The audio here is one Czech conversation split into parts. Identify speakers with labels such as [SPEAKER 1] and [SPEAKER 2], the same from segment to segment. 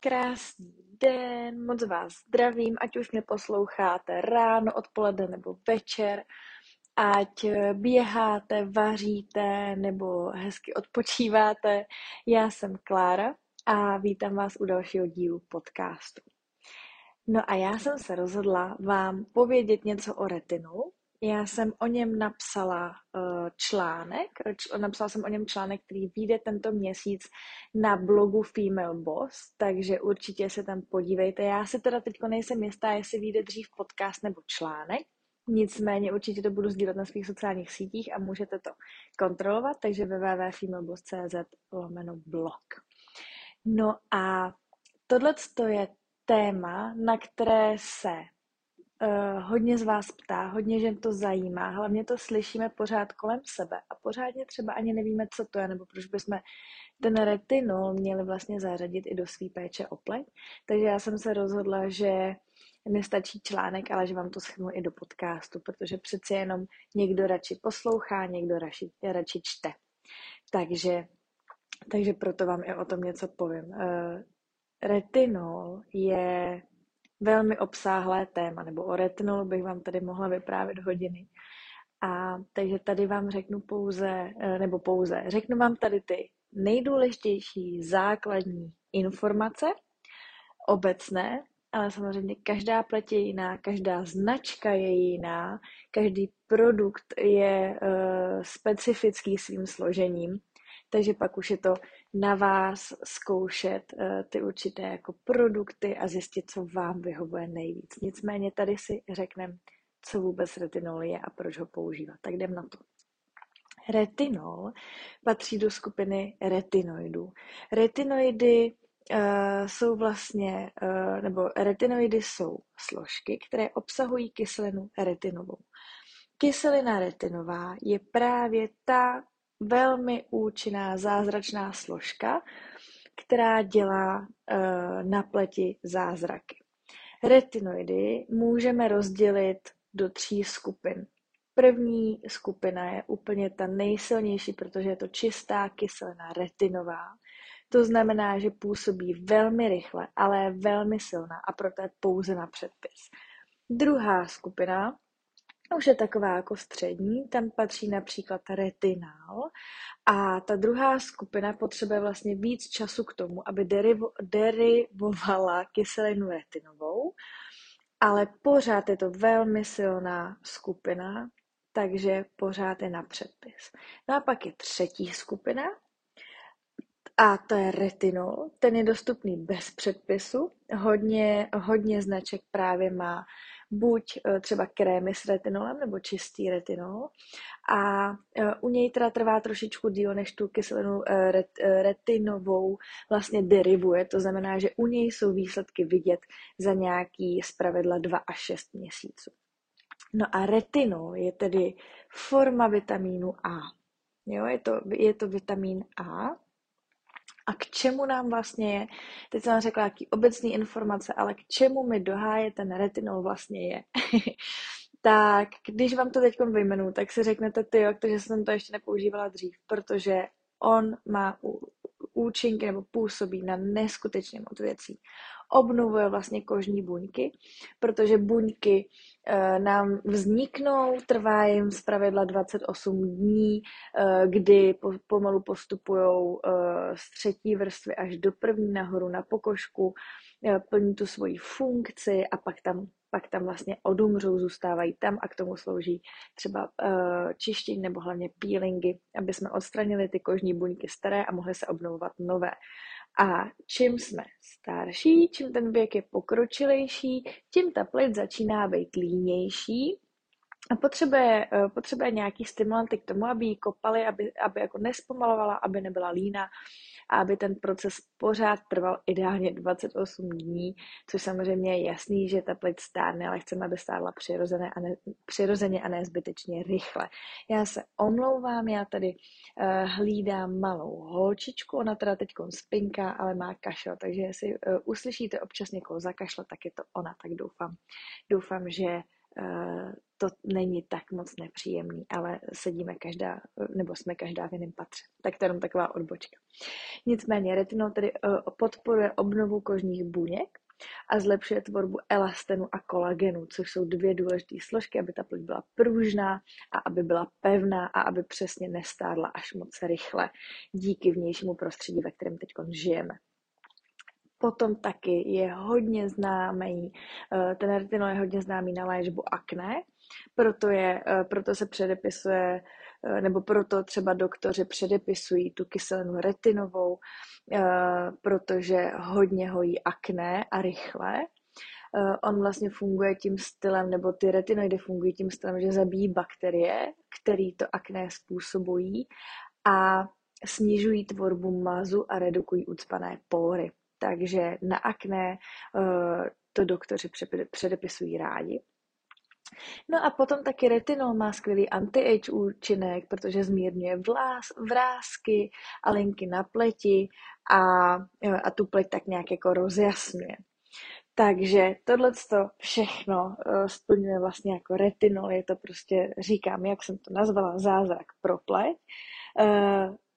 [SPEAKER 1] Krásný den, moc vás zdravím, ať už mě posloucháte ráno, odpoledne nebo večer, ať běháte, vaříte nebo hezky odpočíváte. Já jsem Klára a vítám vás u dalšího dílu podcastu. No a já jsem se rozhodla vám povědět něco o retinolu, já jsem o něm napsala uh, článek, č- napsala jsem o něm článek, který vyjde tento měsíc na blogu Female Boss, takže určitě se tam podívejte. Já se teda teď nejsem jistá, jestli vyjde dřív podcast nebo článek, nicméně určitě to budu sdílet na svých sociálních sítích a můžete to kontrolovat, takže www.femaleboss.cz lomeno blog. No a tohle je téma, na které se hodně z vás ptá, hodně žen to zajímá, hlavně to slyšíme pořád kolem sebe a pořádně třeba ani nevíme, co to je, nebo proč bychom ten retinol měli vlastně zařadit i do své péče o pleť. Takže já jsem se rozhodla, že nestačí článek, ale že vám to schrnu i do podcastu, protože přeci jenom někdo radši poslouchá, někdo radši, radši čte. Takže, takže proto vám i o tom něco povím. Uh, retinol je velmi obsáhlé téma, nebo o retinolu bych vám tady mohla vyprávět hodiny. A takže tady vám řeknu pouze, eh, nebo pouze, řeknu vám tady ty nejdůležitější základní informace, obecné, ale samozřejmě každá pleť je jiná, každá značka je jiná, každý produkt je uh, specifický svým složením, takže pak už je to na vás zkoušet uh, ty určité jako produkty a zjistit, co vám vyhovuje nejvíc. Nicméně tady si řekneme, co vůbec retinol je a proč ho používat. Tak jdem na to. Retinol patří do skupiny retinoidů. Retinoidy uh, jsou vlastně, uh, nebo retinoidy jsou složky, které obsahují kyselinu retinovou. Kyselina retinová je právě ta velmi účinná zázračná složka, která dělá uh, na pleti zázraky. Retinoidy můžeme rozdělit do tří skupin. První skupina je úplně ta nejsilnější, protože je to čistá kyselina retinová. To znamená, že působí velmi rychle, ale je velmi silná a proto je pouze na předpis. Druhá skupina už je taková jako střední, tam patří například retinál a ta druhá skupina potřebuje vlastně víc času k tomu, aby derivo, derivovala kyselinu retinovou, ale pořád je to velmi silná skupina, takže pořád je na předpis. No a pak je třetí skupina, a to je retinol. Ten je dostupný bez předpisu. Hodně, hodně značek právě má buď eh, třeba krémy s retinolem nebo čistý retinol. A eh, u něj teda trvá trošičku díl, než tu kyselinu eh, retinovou vlastně derivuje. To znamená, že u něj jsou výsledky vidět za nějaký zpravidla 2 až 6 měsíců. No a retinol je tedy forma vitamínu A. Jo, je to, je to vitamin A, a k čemu nám vlastně je. Teď jsem řekla jaký obecný informace, ale k čemu mi doháje ten retinol vlastně je. tak když vám to teď vyjmenu, tak si řeknete, ty jo, že jsem to ještě nepoužívala dřív, protože on má účinky nebo působí na neskutečně moc věcí obnovuje vlastně kožní buňky, protože buňky e, nám vzniknou, trvá jim zpravidla 28 dní, e, kdy po, pomalu postupují e, z třetí vrstvy až do první nahoru na pokožku, plní tu svoji funkci a pak tam pak tam vlastně odumřou, zůstávají tam a k tomu slouží třeba uh, čištění nebo hlavně peelingy, aby jsme odstranili ty kožní buňky staré a mohly se obnovovat nové. A čím jsme starší, čím ten věk je pokročilejší, tím ta pleť začíná být línější a potřebuje, eh, potřebuje nějaký stimulanty k tomu, aby ji kopali, aby, aby jako nespomalovala, aby nebyla lína a aby ten proces pořád trval ideálně 28 dní, což samozřejmě je jasný, že ta pleť stárne, ale chceme, aby stárla přirozeně a ne, přirozeně a ne zbytečně rychle. Já se omlouvám, já tady uh, hlídám malou holčičku, ona teda teď spinká, ale má kašel, takže jestli uh, uslyšíte občas někoho zakašle, tak je to ona, tak doufám, doufám, že to není tak moc nepříjemný, ale sedíme každá, nebo jsme každá v jiném patře. Tak to je jenom taková odbočka. Nicméně retinol tedy podporuje obnovu kožních buněk, a zlepšuje tvorbu elastenu a kolagenu, což jsou dvě důležité složky, aby ta pleť byla pružná a aby byla pevná a aby přesně nestárla až moc rychle díky vnějšímu prostředí, ve kterém teď žijeme. Potom taky je hodně známý, eh, ten retinol je hodně známý na léčbu akné, proto, je, eh, proto se předepisuje Eh, nebo proto třeba doktoři předepisují tu kyselinu retinovou, protože hodně hojí akné a rychle. On vlastně funguje tím stylem, nebo ty retinoidy fungují tím stylem, že zabíjí bakterie, které to akné způsobují a snižují tvorbu mazu a redukují ucpané pory. Takže na akné to doktoři předepisují rádi. No a potom taky retinol má skvělý anti-age účinek, protože zmírňuje vlás, vrázky a linky na pleti a, a tu pleť tak nějak jako rozjasňuje. Takže tohle všechno uh, splňuje vlastně jako retinol, je to prostě, říkám, jak jsem to nazvala, zázrak pro pleť.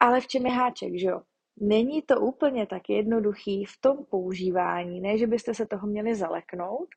[SPEAKER 1] Ale v čem je háček, že jo? Není to úplně tak jednoduchý v tom používání, ne, že byste se toho měli zaleknout,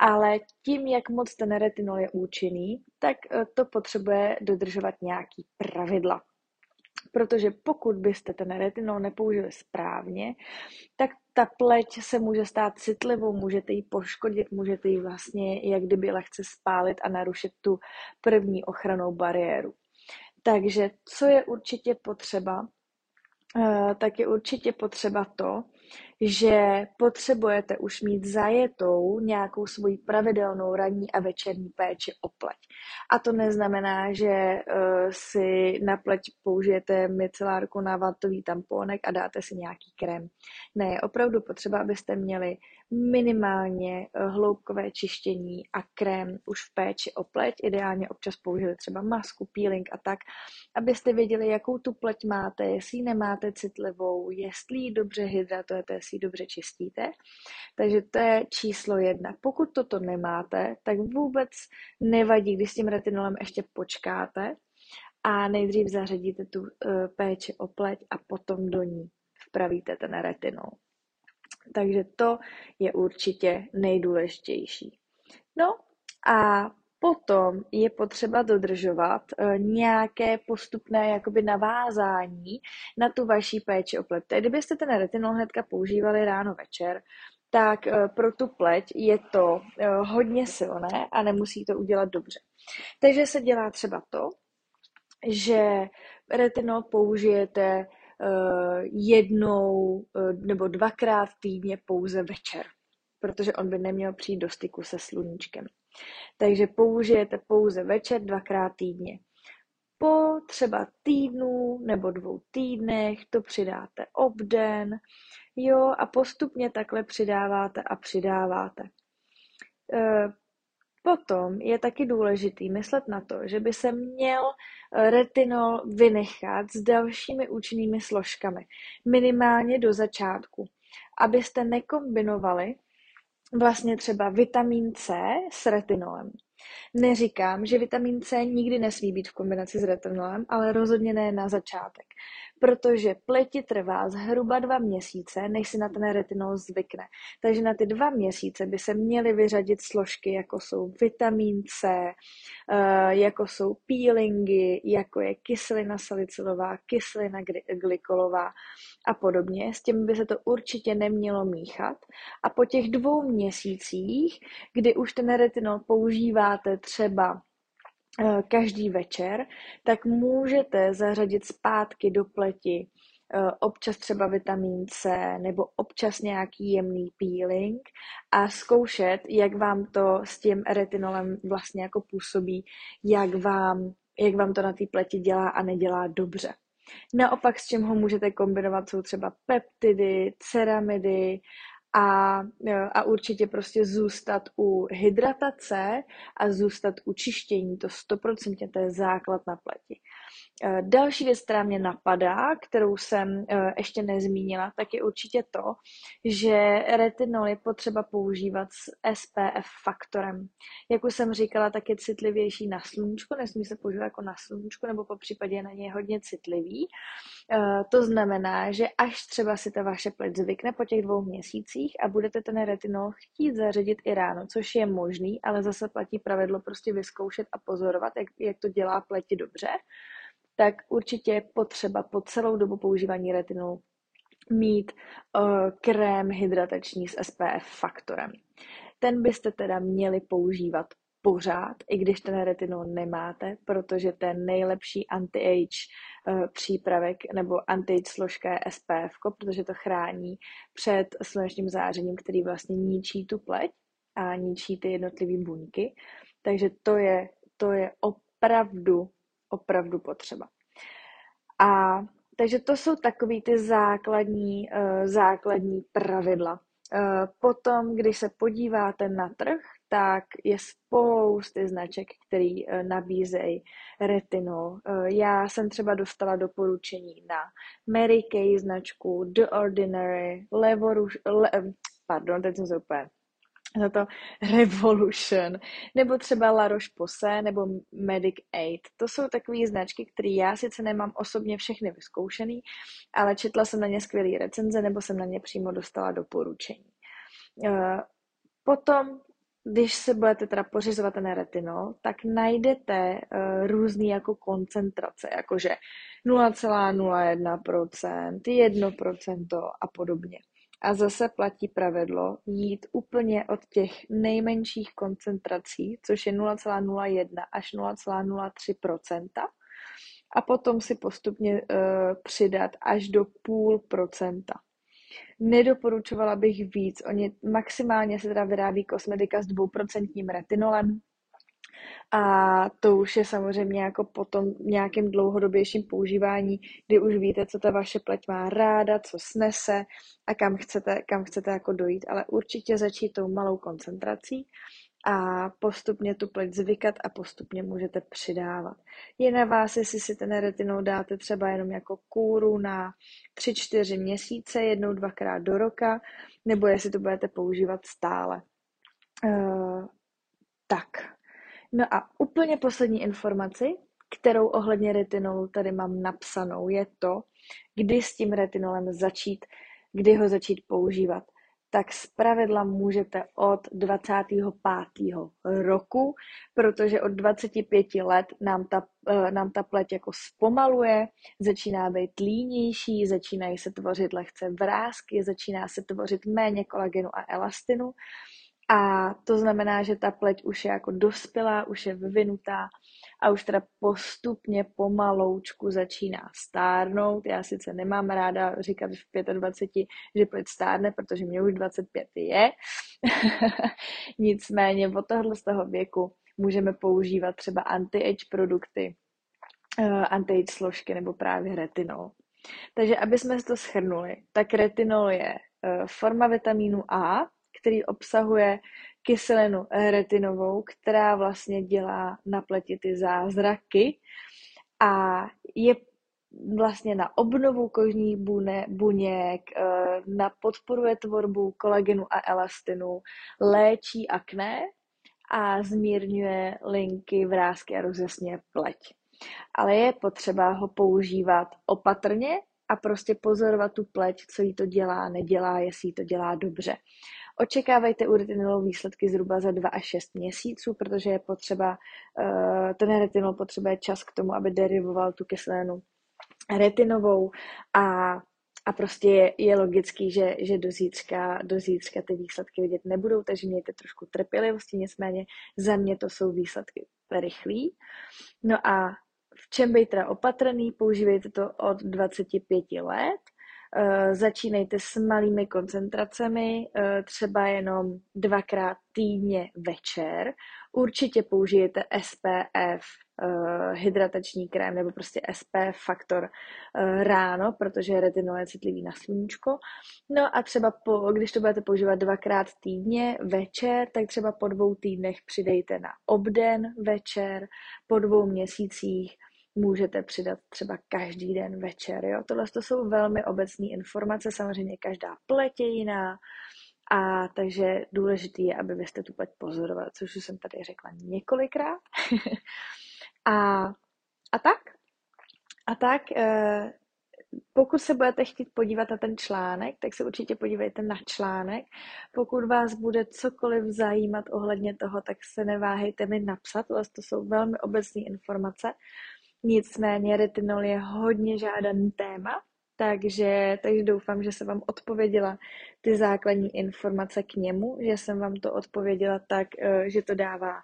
[SPEAKER 1] ale tím, jak moc ten retinol je účinný, tak eh, to potřebuje dodržovat nějaký pravidla. Protože pokud byste ten retinol nepoužili správně, tak ta pleť se může stát citlivou, můžete ji poškodit, můžete ji vlastně jak kdyby lehce spálit a narušit tu první ochranou bariéru. Takže co je určitě potřeba, tak je určitě potřeba to, že potřebujete už mít zajetou nějakou svoji pravidelnou ranní a večerní péči o pleť. A to neznamená, že uh, si na pleť použijete micelárku na vatový tamponek a dáte si nějaký krém. Ne, je opravdu potřeba, abyste měli minimálně uh, hloubkové čištění a krém už v péči o pleť. Ideálně občas použili třeba masku, peeling a tak, abyste věděli, jakou tu pleť máte, jestli ji nemáte citlivou, jestli ji dobře hydratujete, jestli ji dobře čistíte. Takže to je číslo jedna. Pokud toto nemáte, tak vůbec nevadí, když s tím retinolem ještě počkáte a nejdřív zařadíte tu uh, péči o pleť a potom do ní vpravíte ten retinol. Takže to je určitě nejdůležitější. No a Potom je potřeba dodržovat uh, nějaké postupné jakoby navázání na tu vaší péči o pleť. Kdybyste ten retinol hnedka používali ráno večer, tak uh, pro tu pleť je to uh, hodně silné a nemusí to udělat dobře. Takže se dělá třeba to, že retinol použijete jednou nebo dvakrát týdně pouze večer, protože on by neměl přijít do styku se sluníčkem. Takže použijete pouze večer dvakrát týdně. Po třeba týdnu nebo dvou týdnech to přidáte obden, jo, a postupně takhle přidáváte a přidáváte. E, potom je taky důležitý myslet na to, že by se měl retinol vynechat s dalšími účinnými složkami, minimálně do začátku, abyste nekombinovali vlastně třeba vitamin C s retinolem. Neříkám, že vitamin C nikdy nesmí být v kombinaci s retinolem, ale rozhodně ne na začátek protože pleti trvá zhruba dva měsíce, než si na ten retinol zvykne. Takže na ty dva měsíce by se měly vyřadit složky, jako jsou vitamin C, eh, jako jsou peelingy, jako je kyselina salicylová, kyselina glykolová a podobně. S tím by se to určitě nemělo míchat. A po těch dvou měsících, kdy už ten retinol používáte třeba každý večer, tak můžete zařadit zpátky do pleti eh, občas třeba vitamin C nebo občas nějaký jemný peeling a zkoušet, jak vám to s tím retinolem vlastně jako působí, jak vám, jak vám to na té pleti dělá a nedělá dobře. Naopak, s čím ho můžete kombinovat, jsou třeba peptidy, ceramidy a, a určitě prostě zůstat u hydratace a zůstat u čištění, to 100% to je základ na pleti. Eh, další věc, která mě napadá, kterou jsem eh, ještě nezmínila, tak je určitě to, že retinol je potřeba používat s SPF faktorem. Jak už jsem říkala, tak je citlivější na sluníčko, nesmí se používat jako na sluníčko, nebo po případě na něj hodně citlivý. Eh, to znamená, že až třeba si ta vaše pleť zvykne po těch dvou měsících a budete ten retinol chtít zařadit i ráno, což je možný, ale zase platí pravidlo prostě vyzkoušet a pozorovat, jak, jak to dělá pleti dobře, tak určitě je potřeba po celou dobu používání retinolu mít uh, krém hydratační s SPF faktorem. Ten byste teda měli používat pořád, i když ten retinol nemáte, protože ten nejlepší anti-age uh, přípravek nebo anti-age složka je SPF, protože to chrání před slunečním zářením, který vlastně ničí tu pleť a ničí ty jednotlivé buňky. Takže to je, to je opravdu opravdu potřeba. A takže to jsou takový ty základní, uh, základní pravidla. Uh, potom, když se podíváte na trh, tak je spousty značek, který uh, nabízejí retinol. Já jsem třeba dostala doporučení na Mary Kay značku, The Ordinary, Levoruš, le, pardon, teď jsem se úplně za to Revolution, nebo třeba La Roche-Posay, nebo Medic Aid. To jsou takové značky, které já sice nemám osobně všechny vyzkoušený, ale četla jsem na ně skvělé recenze, nebo jsem na ně přímo dostala doporučení. Eh, potom, když se budete teda pořizovat ten retinol, tak najdete uh, různý jako koncentrace, jakože 0,01%, 1% a podobně. A zase platí pravidlo jít úplně od těch nejmenších koncentrací, což je 0,01 až 0,03% a potom si postupně uh, přidat až do půl procenta. Nedoporučovala bych víc. Oni maximálně se teda vyrábí kosmetika s dvouprocentním retinolem, a to už je samozřejmě jako potom nějakým dlouhodobějším používání, kdy už víte, co ta vaše pleť má ráda, co snese a kam chcete, kam chcete jako dojít. Ale určitě začít tou malou koncentrací a postupně tu pleť zvykat a postupně můžete přidávat. Je na vás, jestli si ten retinol dáte třeba jenom jako kůru na 3-4 měsíce, jednou, dvakrát do roka, nebo jestli to budete používat stále. Uh, tak, No a úplně poslední informaci, kterou ohledně retinolu tady mám napsanou, je to, kdy s tím retinolem začít, kdy ho začít používat. Tak pravidla můžete od 25. roku, protože od 25 let nám ta, eh, nám ta pleť jako zpomaluje, začíná být línější, začínají se tvořit lehce vrázky, začíná se tvořit méně kolagenu a elastinu a to znamená, že ta pleť už je jako dospělá, už je vyvinutá a už teda postupně pomaloučku začíná stárnout. Já sice nemám ráda říkat v 25, že pleť stárne, protože mě už 25 je. Nicméně od tohle z toho věku můžeme používat třeba anti-age produkty, uh, anti-age složky nebo právě retinol. Takže aby jsme to schrnuli, tak retinol je uh, forma vitamínu A, který obsahuje kyselinu retinovou, která vlastně dělá na pleti ty zázraky a je vlastně na obnovu kožních buněk, eh, na podporuje tvorbu kolagenu a elastinu, léčí akné a zmírňuje linky, vrázky a rozjasňuje pleť. Ale je potřeba ho používat opatrně a prostě pozorovat tu pleť, co jí to dělá, nedělá, jestli jí to dělá dobře. Očekávejte u retinolu výsledky zhruba za 2 až 6 měsíců, protože je potřeba, eh, ten retinol potřebuje čas k tomu, aby derivoval tu kyselinu retinovou a a prostě je, je logický, že, že do, zítřka, do zítřka ty výsledky vidět nebudou, takže mějte trošku trpělivosti, nicméně za mě to jsou výsledky rychlý. No a v čem být teda opatrný, používejte to od 25 let, začínejte s malými koncentracemi, eh, třeba jenom dvakrát týdně večer. Určitě použijete SPF eh, hydratační krém nebo prostě SPF faktor ráno, protože retinol je citlivý na sluníčko. No a třeba po, když to budete používat dvakrát týdně večer, tak třeba po dvou týdnech přidejte na obden večer, po dvou měsících můžete přidat třeba každý den večer. Jo? Tohle to jsou velmi obecné informace, samozřejmě každá pleť je jiná, a takže důležitý je, aby vy jste tu pleť pozorovali, což už jsem tady řekla několikrát. a, a tak. A tak, eh, pokud se budete chtít podívat na ten článek, tak se určitě podívejte na článek. Pokud vás bude cokoliv zajímat ohledně toho, tak se neváhejte mi napsat. To jsou velmi obecné informace. Nicméně retinol je hodně žádaný téma, takže, takže doufám, že jsem vám odpověděla ty základní informace k němu, že jsem vám to odpověděla tak, eh, že to dává,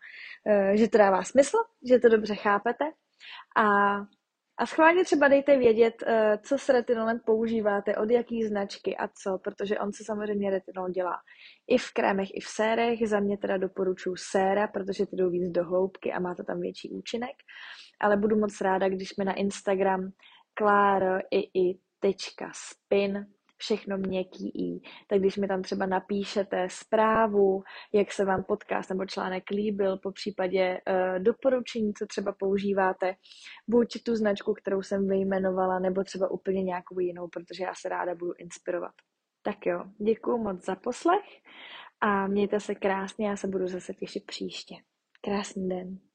[SPEAKER 1] eh, že to dává smysl, že to dobře chápete. A, a schválně třeba dejte vědět, eh, co s retinolem používáte, od jaký značky a co, protože on se samozřejmě retinol dělá i v krémech, i v sérech. Za mě teda doporučuji séra, protože ty jdou víc do hloubky a má to tam větší účinek. Ale budu moc ráda, když mi na Instagram Kláro všechno měkký i. Tak když mi tam třeba napíšete zprávu, jak se vám podcast nebo článek líbil, po případě uh, doporučení, co třeba používáte, buď tu značku, kterou jsem vyjmenovala, nebo třeba úplně nějakou jinou, protože já se ráda budu inspirovat. Tak jo, děkuji moc za poslech a mějte se krásně, já se budu zase těšit příště. Krásný den.